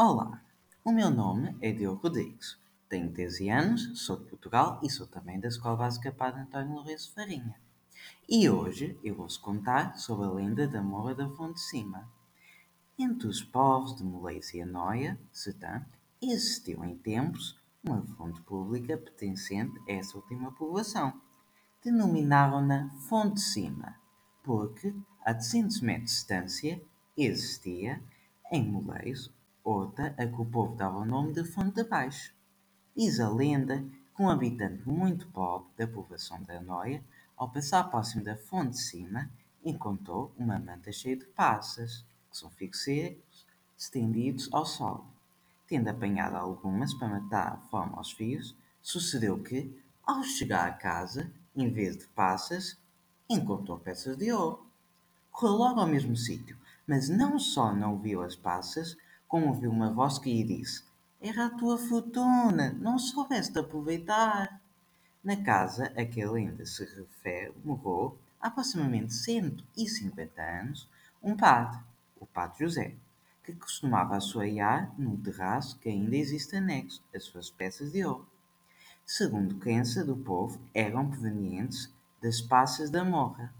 Olá, o meu nome é Diogo Rodrigues, tenho 13 anos, sou de Portugal e sou também da Escola Básica Padre António Lourenço Farinha. E hoje eu vou-vos contar sobre a lenda da Morra da Fonte de Cima. Entre os povos de Moleis e Anoia, Sertã, existiu em tempos uma fonte pública pertencente a essa última povoação. Denominavam-na Fonte de Cima, porque a 200 metros de distância existia, em Moleis, outra a que o povo dava o nome de Fonte de Baixo. Diz a lenda que um habitante muito pobre da povoação da Anoia, ao passar próximo da fonte de cima, encontrou uma manta cheia de passas, que são secos, estendidos ao sol. Tendo apanhado algumas para matar a fome aos fios, sucedeu que, ao chegar à casa, em vez de passas, encontrou peças de ouro. Correu logo ao mesmo sítio, mas não só não viu as passas, como ouviu uma voz que lhe disse: Era a tua fortuna, não soubeste aproveitar. Na casa a que ele ainda se refere, morou, há aproximadamente 150 anos, um padre, o Padre José, que costumava assoalhar no terraço que ainda existe anexo as suas peças de ouro. Segundo crença do povo, eram provenientes das passas da morra,